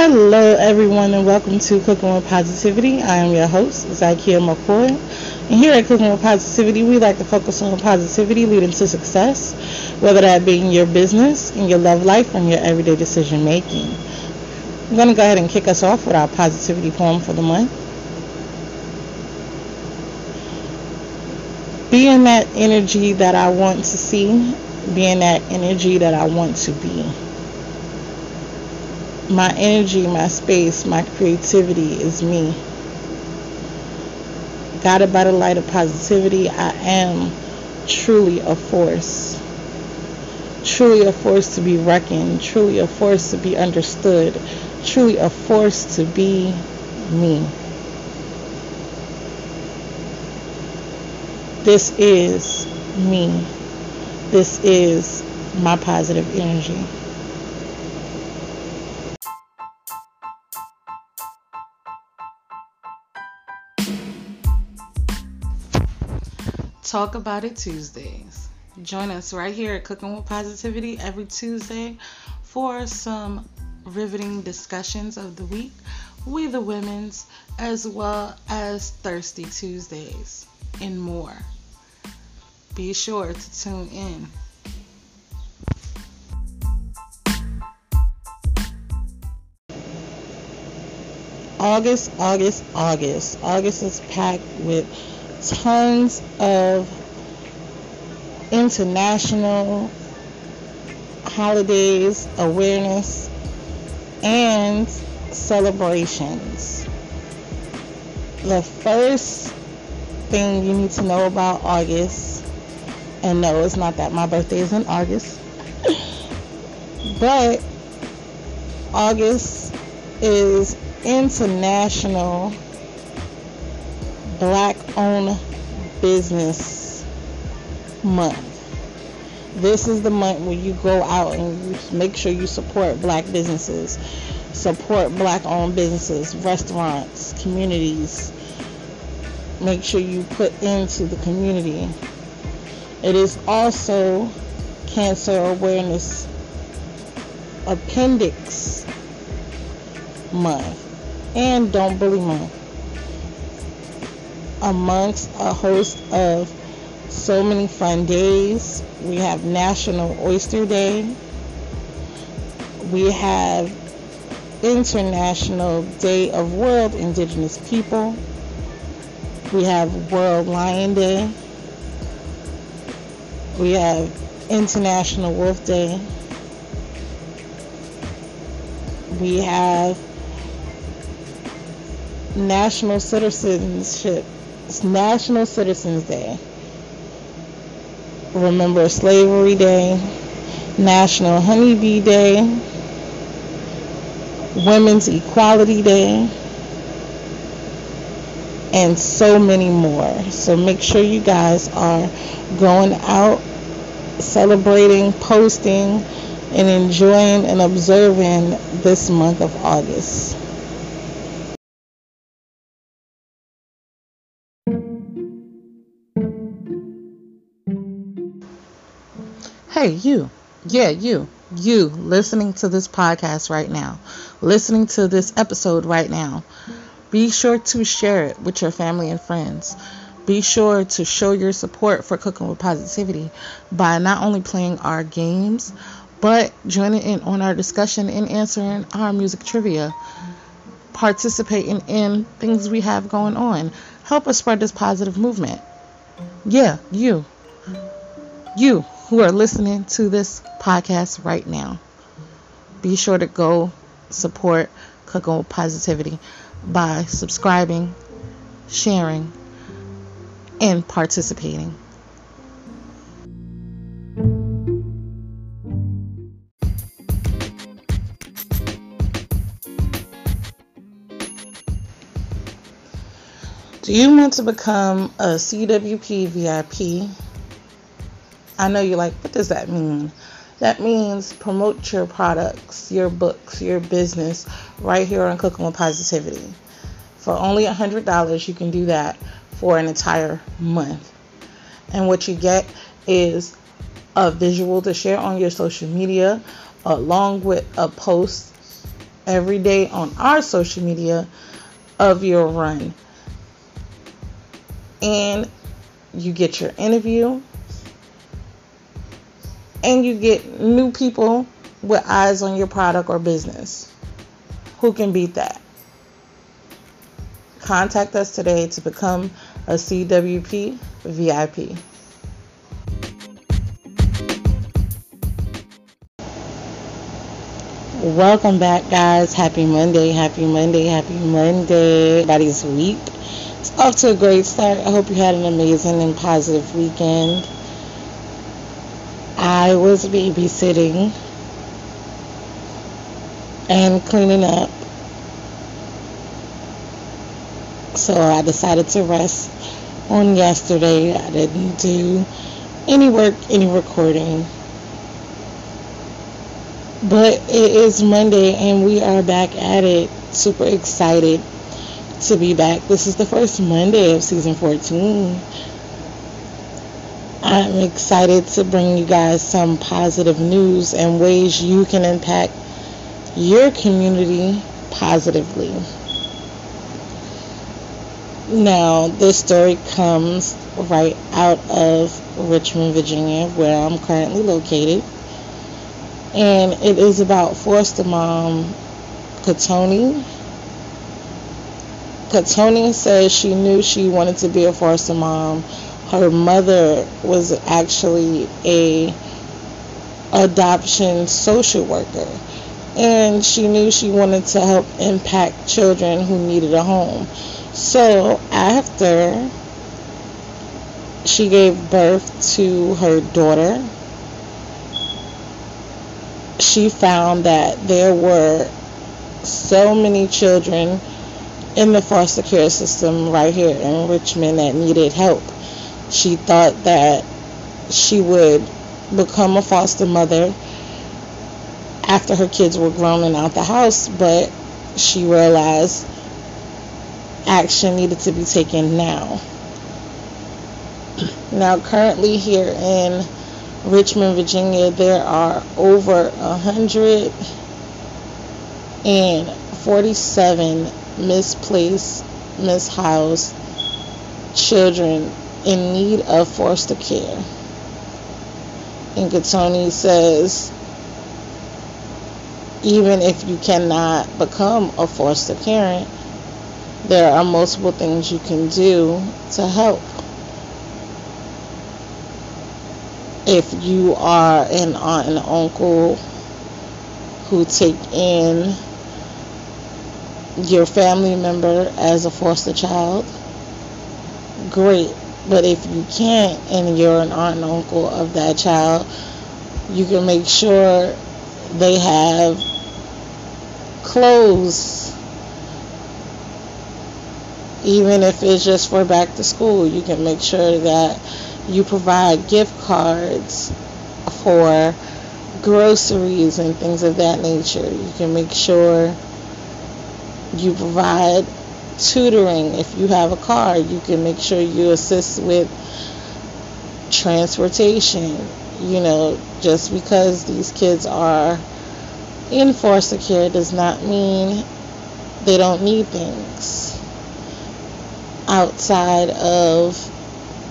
Hello, everyone, and welcome to Cooking with Positivity. I am your host, Zykia McCoy. And here at Cooking with Positivity, we like to focus on positivity leading to success, whether that be in your business, in your love life, or in your everyday decision making. I'm going to go ahead and kick us off with our positivity poem for the month. Being that energy that I want to see, being that energy that I want to be my energy, my space, my creativity is me. Guided by the light of positivity, I am truly a force. Truly a force to be reckoned, truly a force to be understood, truly a force to be me. This is me. This is my positive energy. Talk About It Tuesdays. Join us right here at Cooking with Positivity every Tuesday for some riveting discussions of the week, We the Women's, as well as Thirsty Tuesdays, and more. Be sure to tune in. August, August, August. August is packed with tons of international holidays, awareness, and celebrations. The first thing you need to know about August, and no, it's not that my birthday is in August, but August is International Black Owned Business Month. This is the month where you go out and make sure you support black businesses, support black owned businesses, restaurants, communities. Make sure you put into the community. It is also Cancer Awareness Appendix Month and Don't Bully Month amongst a host of so many fun days. We have National Oyster Day. We have International Day of World Indigenous People. We have World Lion Day. We have International Wolf Day. We have National Citizenship it's National Citizens Day. Remember Slavery Day, National Honeybee Day, Women's Equality Day, and so many more. So make sure you guys are going out, celebrating, posting, and enjoying and observing this month of August. Hey, you. Yeah, you. You listening to this podcast right now, listening to this episode right now. Be sure to share it with your family and friends. Be sure to show your support for Cooking with Positivity by not only playing our games, but joining in on our discussion and answering our music trivia. Participating in things we have going on. Help us spread this positive movement. Yeah, you. You who are listening to this podcast right now, be sure to go support Cooking with Positivity by subscribing, sharing, and participating. Do you want to become a CWP VIP? I know you're like, what does that mean? That means promote your products, your books, your business right here on Cooking with Positivity. For only $100, you can do that for an entire month. And what you get is a visual to share on your social media along with a post every day on our social media of your run. And you get your interview and you get new people with eyes on your product or business. Who can beat that? Contact us today to become a CWP VIP. Welcome back, guys. Happy Monday, happy Monday, happy Monday. Everybody's week. It's off to a great start. I hope you had an amazing and positive weekend. I was babysitting and cleaning up. So I decided to rest on yesterday. I didn't do any work, any recording. But it is Monday and we are back at it. Super excited to be back. This is the first Monday of season 14. I'm excited to bring you guys some positive news and ways you can impact your community positively. Now, this story comes right out of Richmond, Virginia, where I'm currently located and it is about foster mom Katoni. Katoni says she knew she wanted to be a foster mom. Her mother was actually a adoption social worker and she knew she wanted to help impact children who needed a home. So after she gave birth to her daughter, she found that there were so many children in the foster care system right here in Richmond that needed help. She thought that she would become a foster mother after her kids were grown and out the house, but she realized action needed to be taken now. Now, currently here in Richmond, Virginia, there are over 147 misplaced, mishoused children in need of foster care. And Katoni says, even if you cannot become a foster parent, there are multiple things you can do to help. if you are an aunt and uncle who take in your family member as a foster child, great. But if you can't and you're an aunt and uncle of that child, you can make sure they have clothes. Even if it's just for back to school, you can make sure that you provide gift cards for groceries and things of that nature. You can make sure you provide tutoring. If you have a car, you can make sure you assist with transportation. You know, just because these kids are in foster care does not mean they don't need things outside of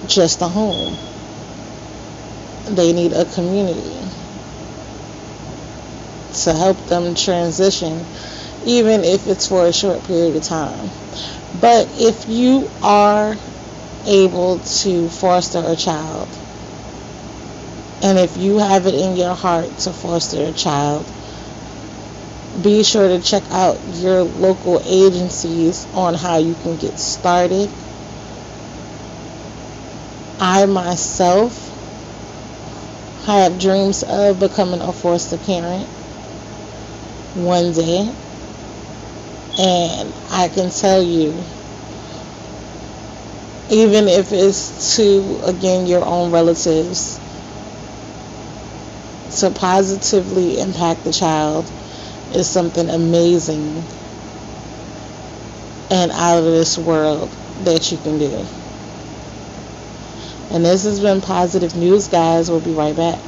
just a home. They need a community to help them transition, even if it's for a short period of time. But if you are able to foster a child, and if you have it in your heart to foster a child, be sure to check out your local agencies on how you can get started I myself have dreams of becoming a foster parent one day. And I can tell you, even if it's to, again, your own relatives, to positively impact the child is something amazing and out of this world that you can do. And this has been Positive News, guys. We'll be right back.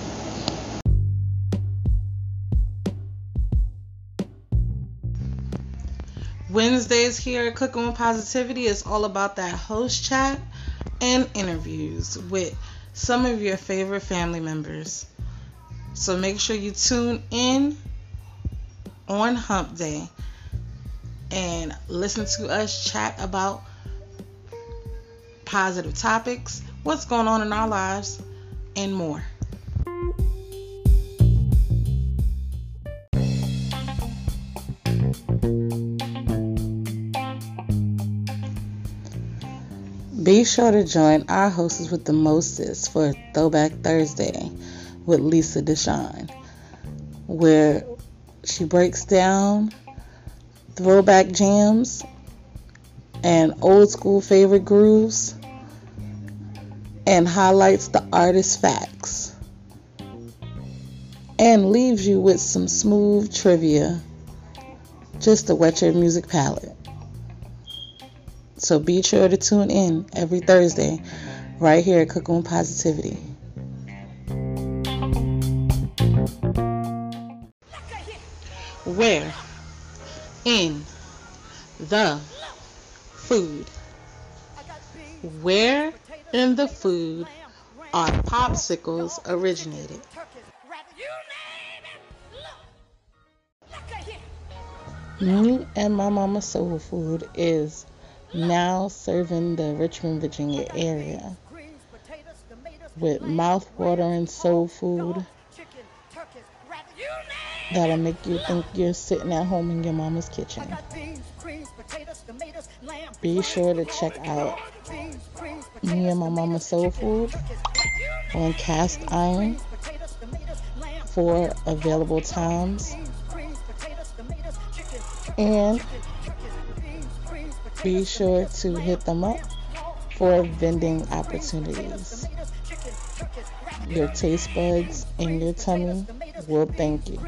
Wednesdays here at Cooking with Positivity is all about that host chat and interviews with some of your favorite family members. So make sure you tune in on Hump Day and listen to us chat about positive topics, what's going on in our lives, and more. Be sure to join our hosts with the Moses for Throwback Thursday with Lisa Deshawn, where she breaks down throwback jams and old school favorite grooves and highlights the artist facts and leaves you with some smooth trivia just to whet your music palate. So be sure to tune in every Thursday right here at Cooking Positivity. Where in the food? Where in the food are popsicles originated? Me and my mama soul food is now serving the Richmond, Virginia area with mouth-watering soul food that'll make you think you're sitting at home in your mama's kitchen. Be sure to check out me and my mama soul food on cast iron for available times and be sure to hit them up for vending opportunities. Your taste buds and your tummy will thank you.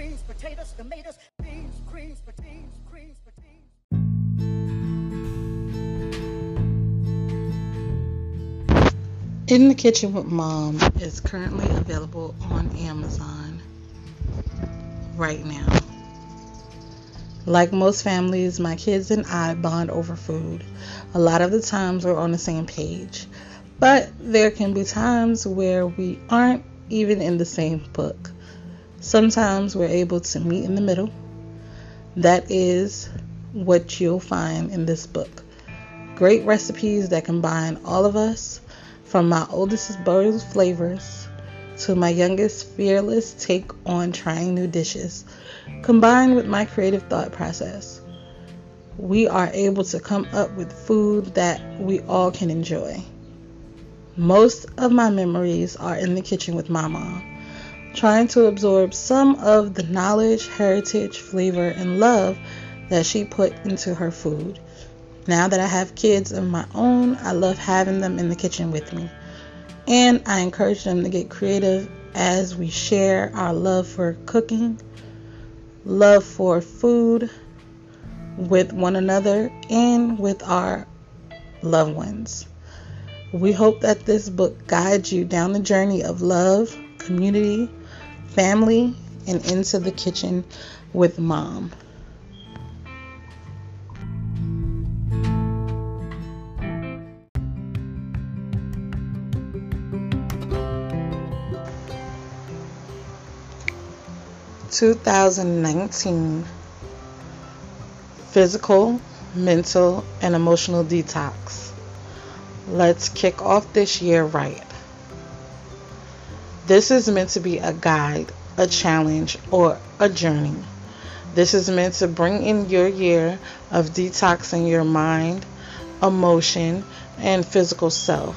In the Kitchen with Mom is currently available on Amazon right now. Like most families, my kids and I bond over food. A lot of the times we're on the same page, but there can be times where we aren't even in the same book. Sometimes we're able to meet in the middle. That is what you'll find in this book. Great recipes that combine all of us, from my oldest bold flavors to my youngest fearless take on trying new dishes combined with my creative thought process, we are able to come up with food that we all can enjoy. Most of my memories are in the kitchen with my mom, trying to absorb some of the knowledge, heritage, flavor, and love that she put into her food. Now that I have kids of my own, I love having them in the kitchen with me. And I encourage them to get creative as we share our love for cooking love for food with one another and with our loved ones. We hope that this book guides you down the journey of love, community, family, and into the kitchen with mom. 2019 Physical, Mental, and Emotional Detox. Let's kick off this year right. This is meant to be a guide, a challenge, or a journey. This is meant to bring in your year of detoxing your mind, emotion, and physical self.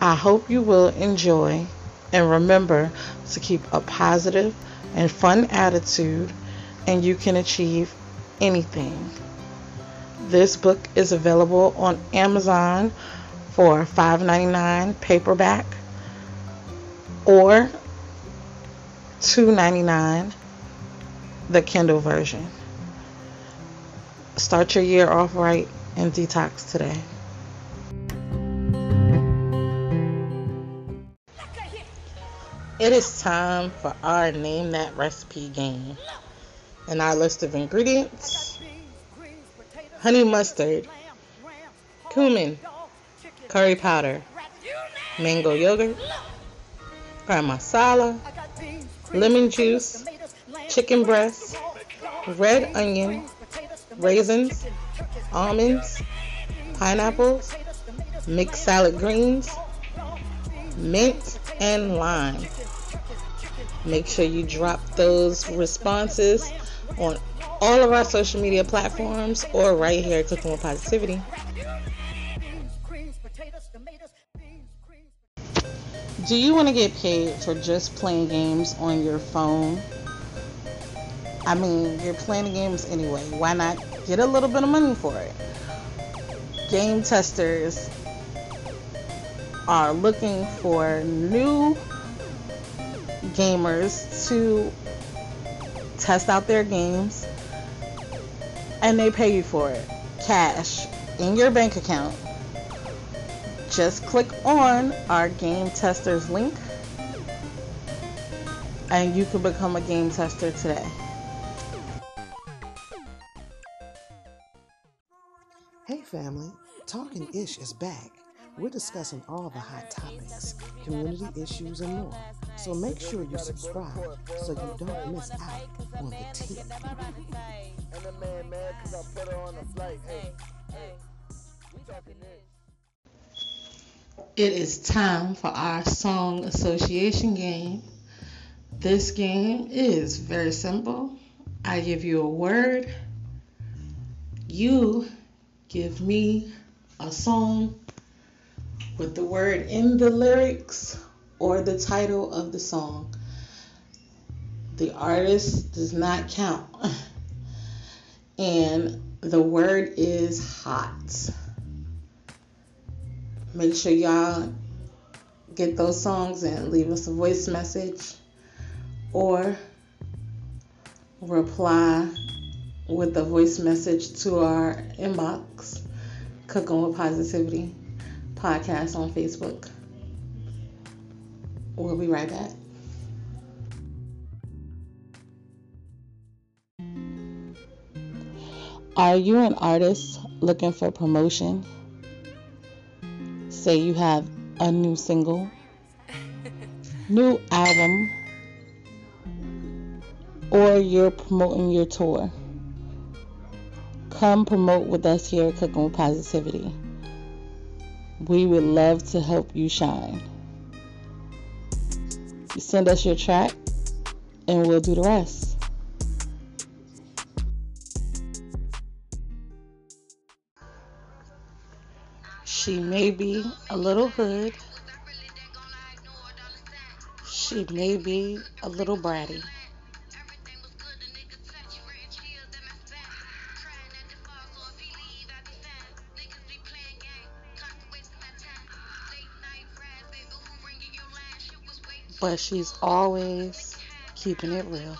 I hope you will enjoy and remember to keep a positive, and fun attitude, and you can achieve anything. This book is available on Amazon for $5.99 paperback or $2.99 the Kindle version. Start your year off right and detox today. It is time for our Name That Recipe game. And our list of ingredients honey mustard, cumin, curry powder, mango yogurt, garam masala, lemon juice, chicken breast, red onion, raisins, almonds, pineapples, mixed salad greens, mint, and lime. Make sure you drop those responses on all of our social media platforms or right here at Cooking with Positivity. Do you want to get paid for just playing games on your phone? I mean, you're playing games anyway. Why not get a little bit of money for it? Game testers are looking for new gamers to test out their games and they pay you for it. Cash in your bank account. Just click on our game testers link and you can become a game tester today. Hey family. Talking ish is back we're discussing all the hot topics, community issues, and more. So make sure you subscribe so you don't miss out on the tea. It is time for our song association game. This game is very simple. I give you a word. You give me a song with the word in the lyrics or the title of the song. The artist does not count. And the word is hot. Make sure y'all get those songs and leave us a voice message or reply with a voice message to our inbox, Cooking with Positivity podcast on Facebook. We'll be right back. Are you an artist looking for promotion? Say you have a new single, new album, or you're promoting your tour. Come promote with us here at Cooking with Positivity. We would love to help you shine. Send us your track and we'll do the rest. She may be a little hood. She may be a little bratty. But she's always keeping it real.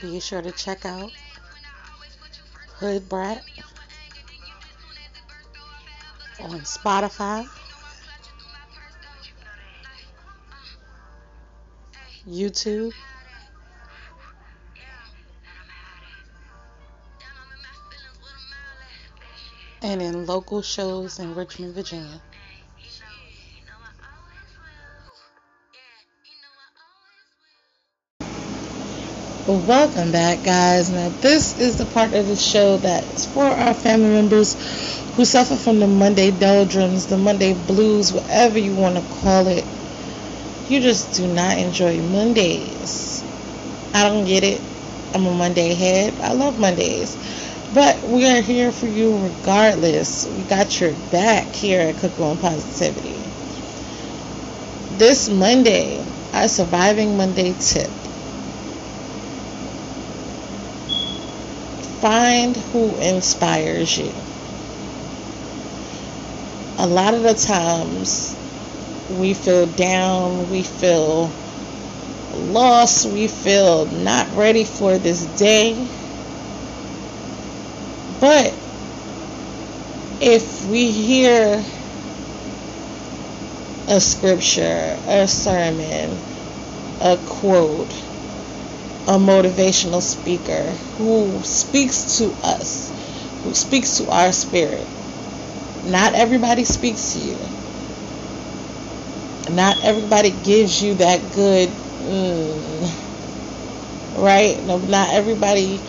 Be sure to check out Hood Brat on Spotify. YouTube. And in local shows in Richmond, Virginia. welcome back, guys. Now, this is the part of the show that's for our family members who suffer from the Monday doldrums, the Monday blues, whatever you want to call it you just do not enjoy Mondays. I don't get it. I'm a Monday head. I love Mondays. But we are here for you regardless. We got your back here at Cooking with Positivity. This Monday, our Surviving Monday tip. Find who inspires you. A lot of the times, we feel down, we feel lost, we feel not ready for this day. But if we hear a scripture, a sermon, a quote, a motivational speaker who speaks to us, who speaks to our spirit. Not everybody speaks to you. Not everybody gives you that good, mm, right? No, not everybody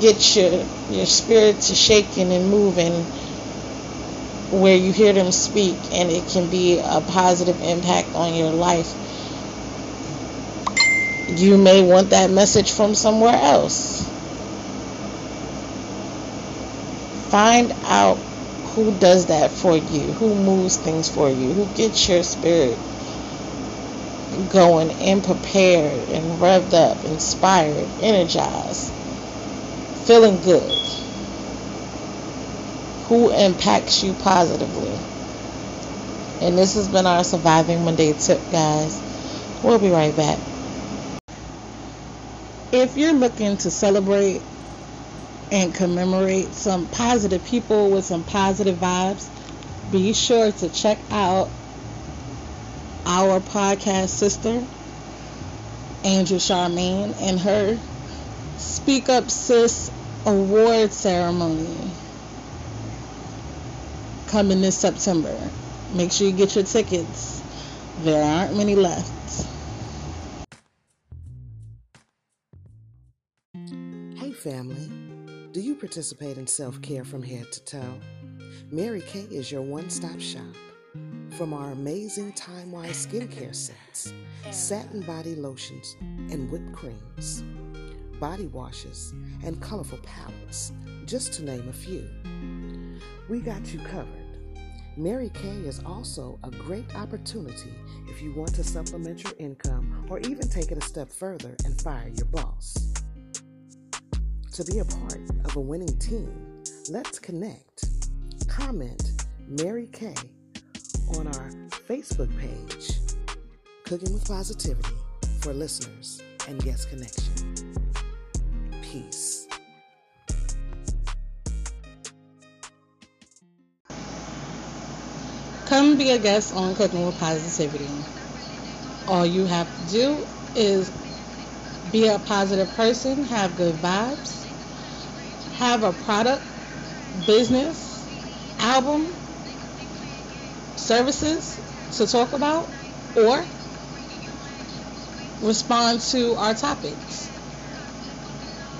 gets your your spirit to shaking and moving where you hear them speak and it can be a positive impact on your life. You may want that message from somewhere else. Find out who does that for you, who moves things for you, who gets your spirit going and prepared and revved up, inspired, energized, feeling good who impacts you positively. And this has been our Surviving Monday tip, guys. We'll be right back. If you're looking to celebrate and commemorate some positive people with some positive vibes, be sure to check out our podcast sister, Angel Charmaine, and her Speak Up Sis award ceremony coming this September. Make sure you get your tickets. There aren't many left. Hey, family. Do you participate in self care from head to toe? Mary Kay is your one stop shop. From our amazing time wise skincare sets, satin body lotions, and whipped creams, body washes, and colorful palettes, just to name a few. We got you covered. Mary Kay is also a great opportunity if you want to supplement your income or even take it a step further and fire your boss. To be a part of a winning team, let's connect. Comment Mary Kay on our Facebook page, Cooking with Positivity for listeners and guest connection. Peace. Come be a guest on Cooking with Positivity. All you have to do is be a positive person, have good vibes, have a product, business, album, services to talk about, or respond to our topics.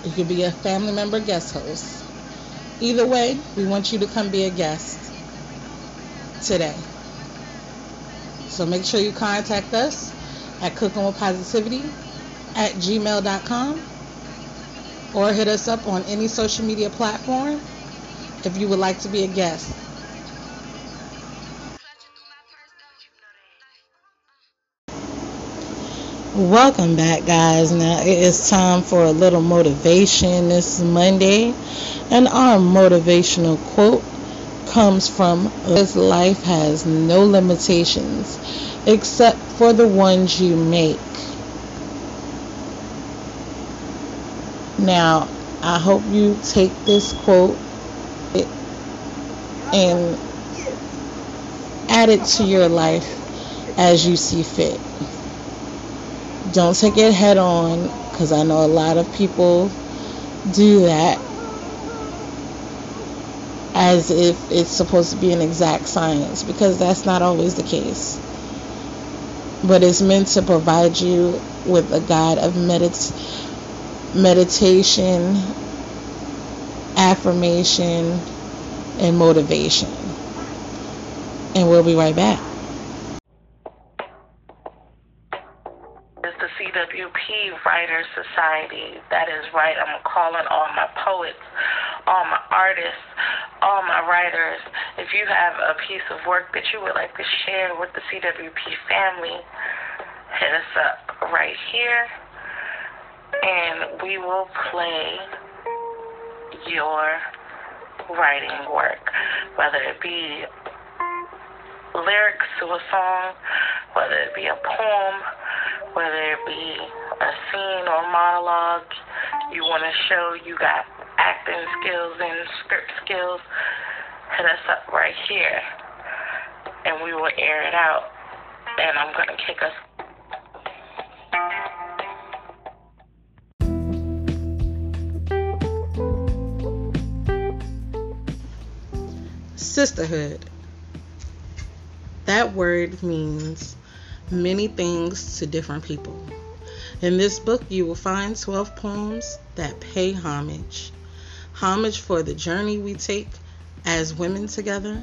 You could be a family member guest host. Either way, we want you to come be a guest today. So make sure you contact us at Cooking with Positivity at gmail.com or hit us up on any social media platform if you would like to be a guest. Welcome back, guys. Now it is time for a little motivation this Monday, and our motivational quote comes from this life has no limitations except for the ones you make. Now, I hope you take this quote and add it to your life as you see fit. Don't take it head on because I know a lot of people do that as if it's supposed to be an exact science because that's not always the case. But it's meant to provide you with a guide of medit- meditation, affirmation, and motivation. And we'll be right back. It's the CWP Writers Society. That is right. I'm calling all my poets, all my artists, all my writers, if you have a piece of work that you would like to share with the CWP family, hit us up right here and we will play your writing work, whether it be lyrics to a song, whether it be a poem, whether it be a scene or monologue you want to show you got acting skills and script skills, hit us up right here and we will air it out. And I'm going to kick us. Sisterhood. That word means many things to different people. In this book, you will find 12 poems that pay homage. Homage for the journey we take as women together,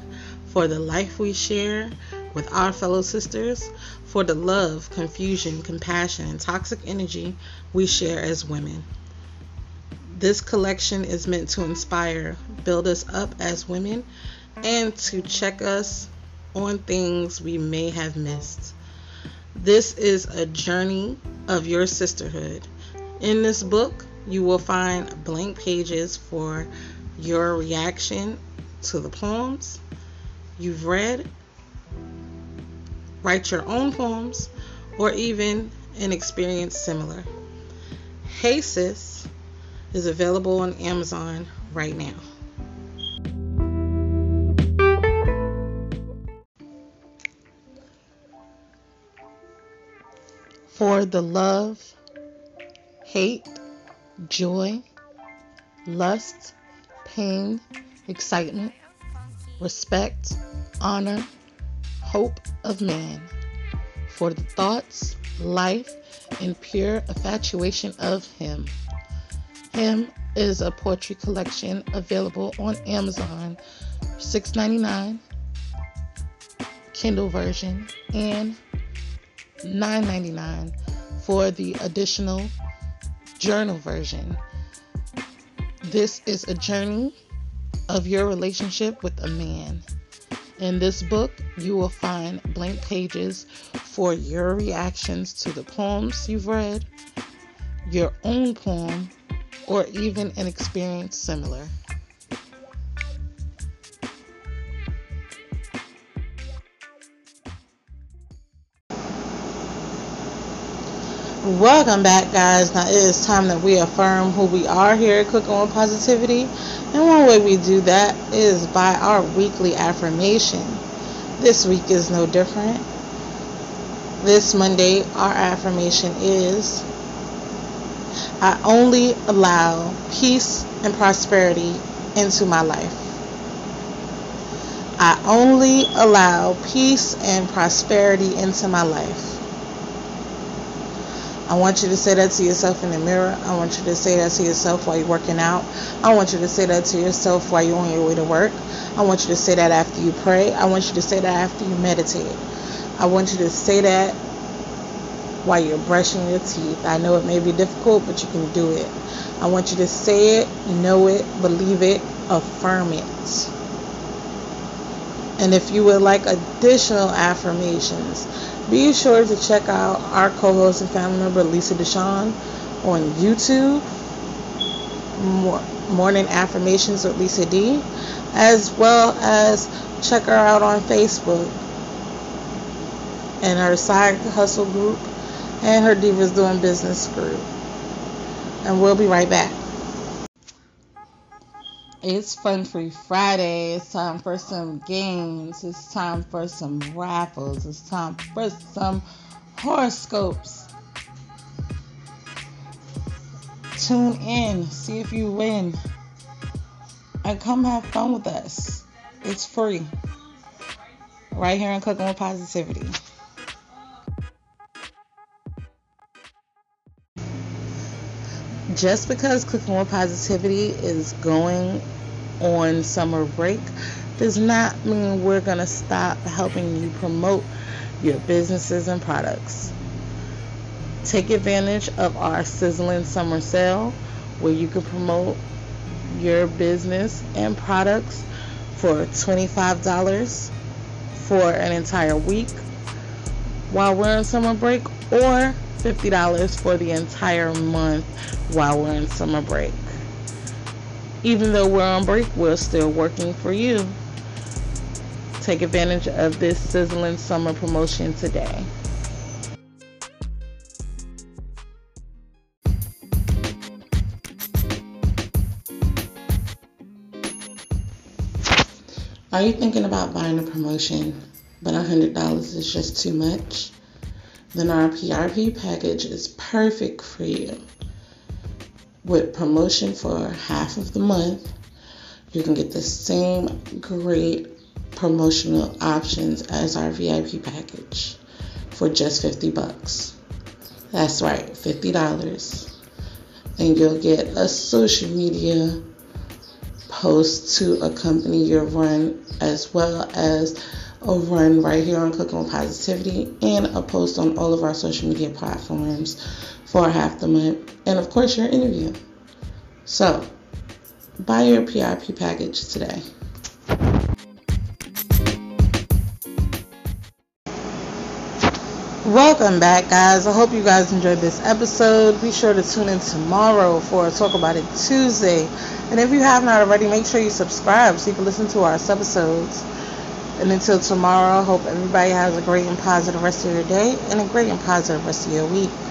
for the life we share with our fellow sisters, for the love, confusion, compassion, and toxic energy we share as women. This collection is meant to inspire, build us up as women, and to check us on things we may have missed. This is a journey of your sisterhood. In this book, you will find blank pages for your reaction to the poems you've read, write your own poems, or even an experience similar. Hey Sis is available on Amazon right now. For the love, hate, joy, lust, pain, excitement, respect, honor, hope of man, for the thoughts, life, and pure infatuation of him. Him is a poetry collection available on Amazon, $6.99 Kindle version and $9.99 for the additional journal version. This is a journey of your relationship with a man. In this book, you will find blank pages for your reactions to the poems you've read, your own poem, or even an experience similar. Welcome back, guys. Now it is time that we affirm who we are here at Cooking with Positivity. And one way we do that is by our weekly affirmation. This week is no different. This Monday, our affirmation is I only allow peace and prosperity into my life. I only allow peace and prosperity into my life. I want you to say that to yourself in the mirror. I want you to say that to yourself while you're working out. I want you to say that to yourself while you're on your way to work. I want you to say that after you pray. I want you to say that after you meditate. I want you to say that while you're brushing your teeth. I know it may be difficult, but you can do it. I want you to say it, know it, believe it, affirm it. And if you would like additional affirmations, be sure to check out our co-host and family member Lisa Deshawn on YouTube. Morning Affirmations with Lisa D, as well as check her out on Facebook and her side hustle group and her Divas Doing Business group. And we'll be right back. It's Fun Free Friday. It's time for some games. It's time for some raffles. It's time for some horoscopes. Tune in, see if you win, and come have fun with us. It's free. Right here on Cooking with Positivity. Just because Cooking with Positivity is going on summer break does not mean we're going to stop helping you promote your businesses and products. Take advantage of our sizzling summer sale where you can promote your business and products for $25 for an entire week while we're on summer break or $50 for the entire month while we're in summer break. Even though we're on break, we're still working for you. Take advantage of this sizzling summer promotion today. Are you thinking about buying a promotion, but $100 is just too much? Then our PRP package is perfect for you. With promotion for half of the month, you can get the same great promotional options as our VIP package for just 50 bucks. That's right, $50. And you'll get a social media post to accompany your run as well as a run right here on Cooking with Positivity and a post on all of our social media platforms for half the month. And of course, your interview. So, buy your PRP package today. Welcome back, guys. I hope you guys enjoyed this episode. Be sure to tune in tomorrow for a Talk About It Tuesday. And if you have not already, make sure you subscribe so you can listen to our episodes. And until tomorrow, hope everybody has a great and positive rest of your day and a great and positive rest of your week.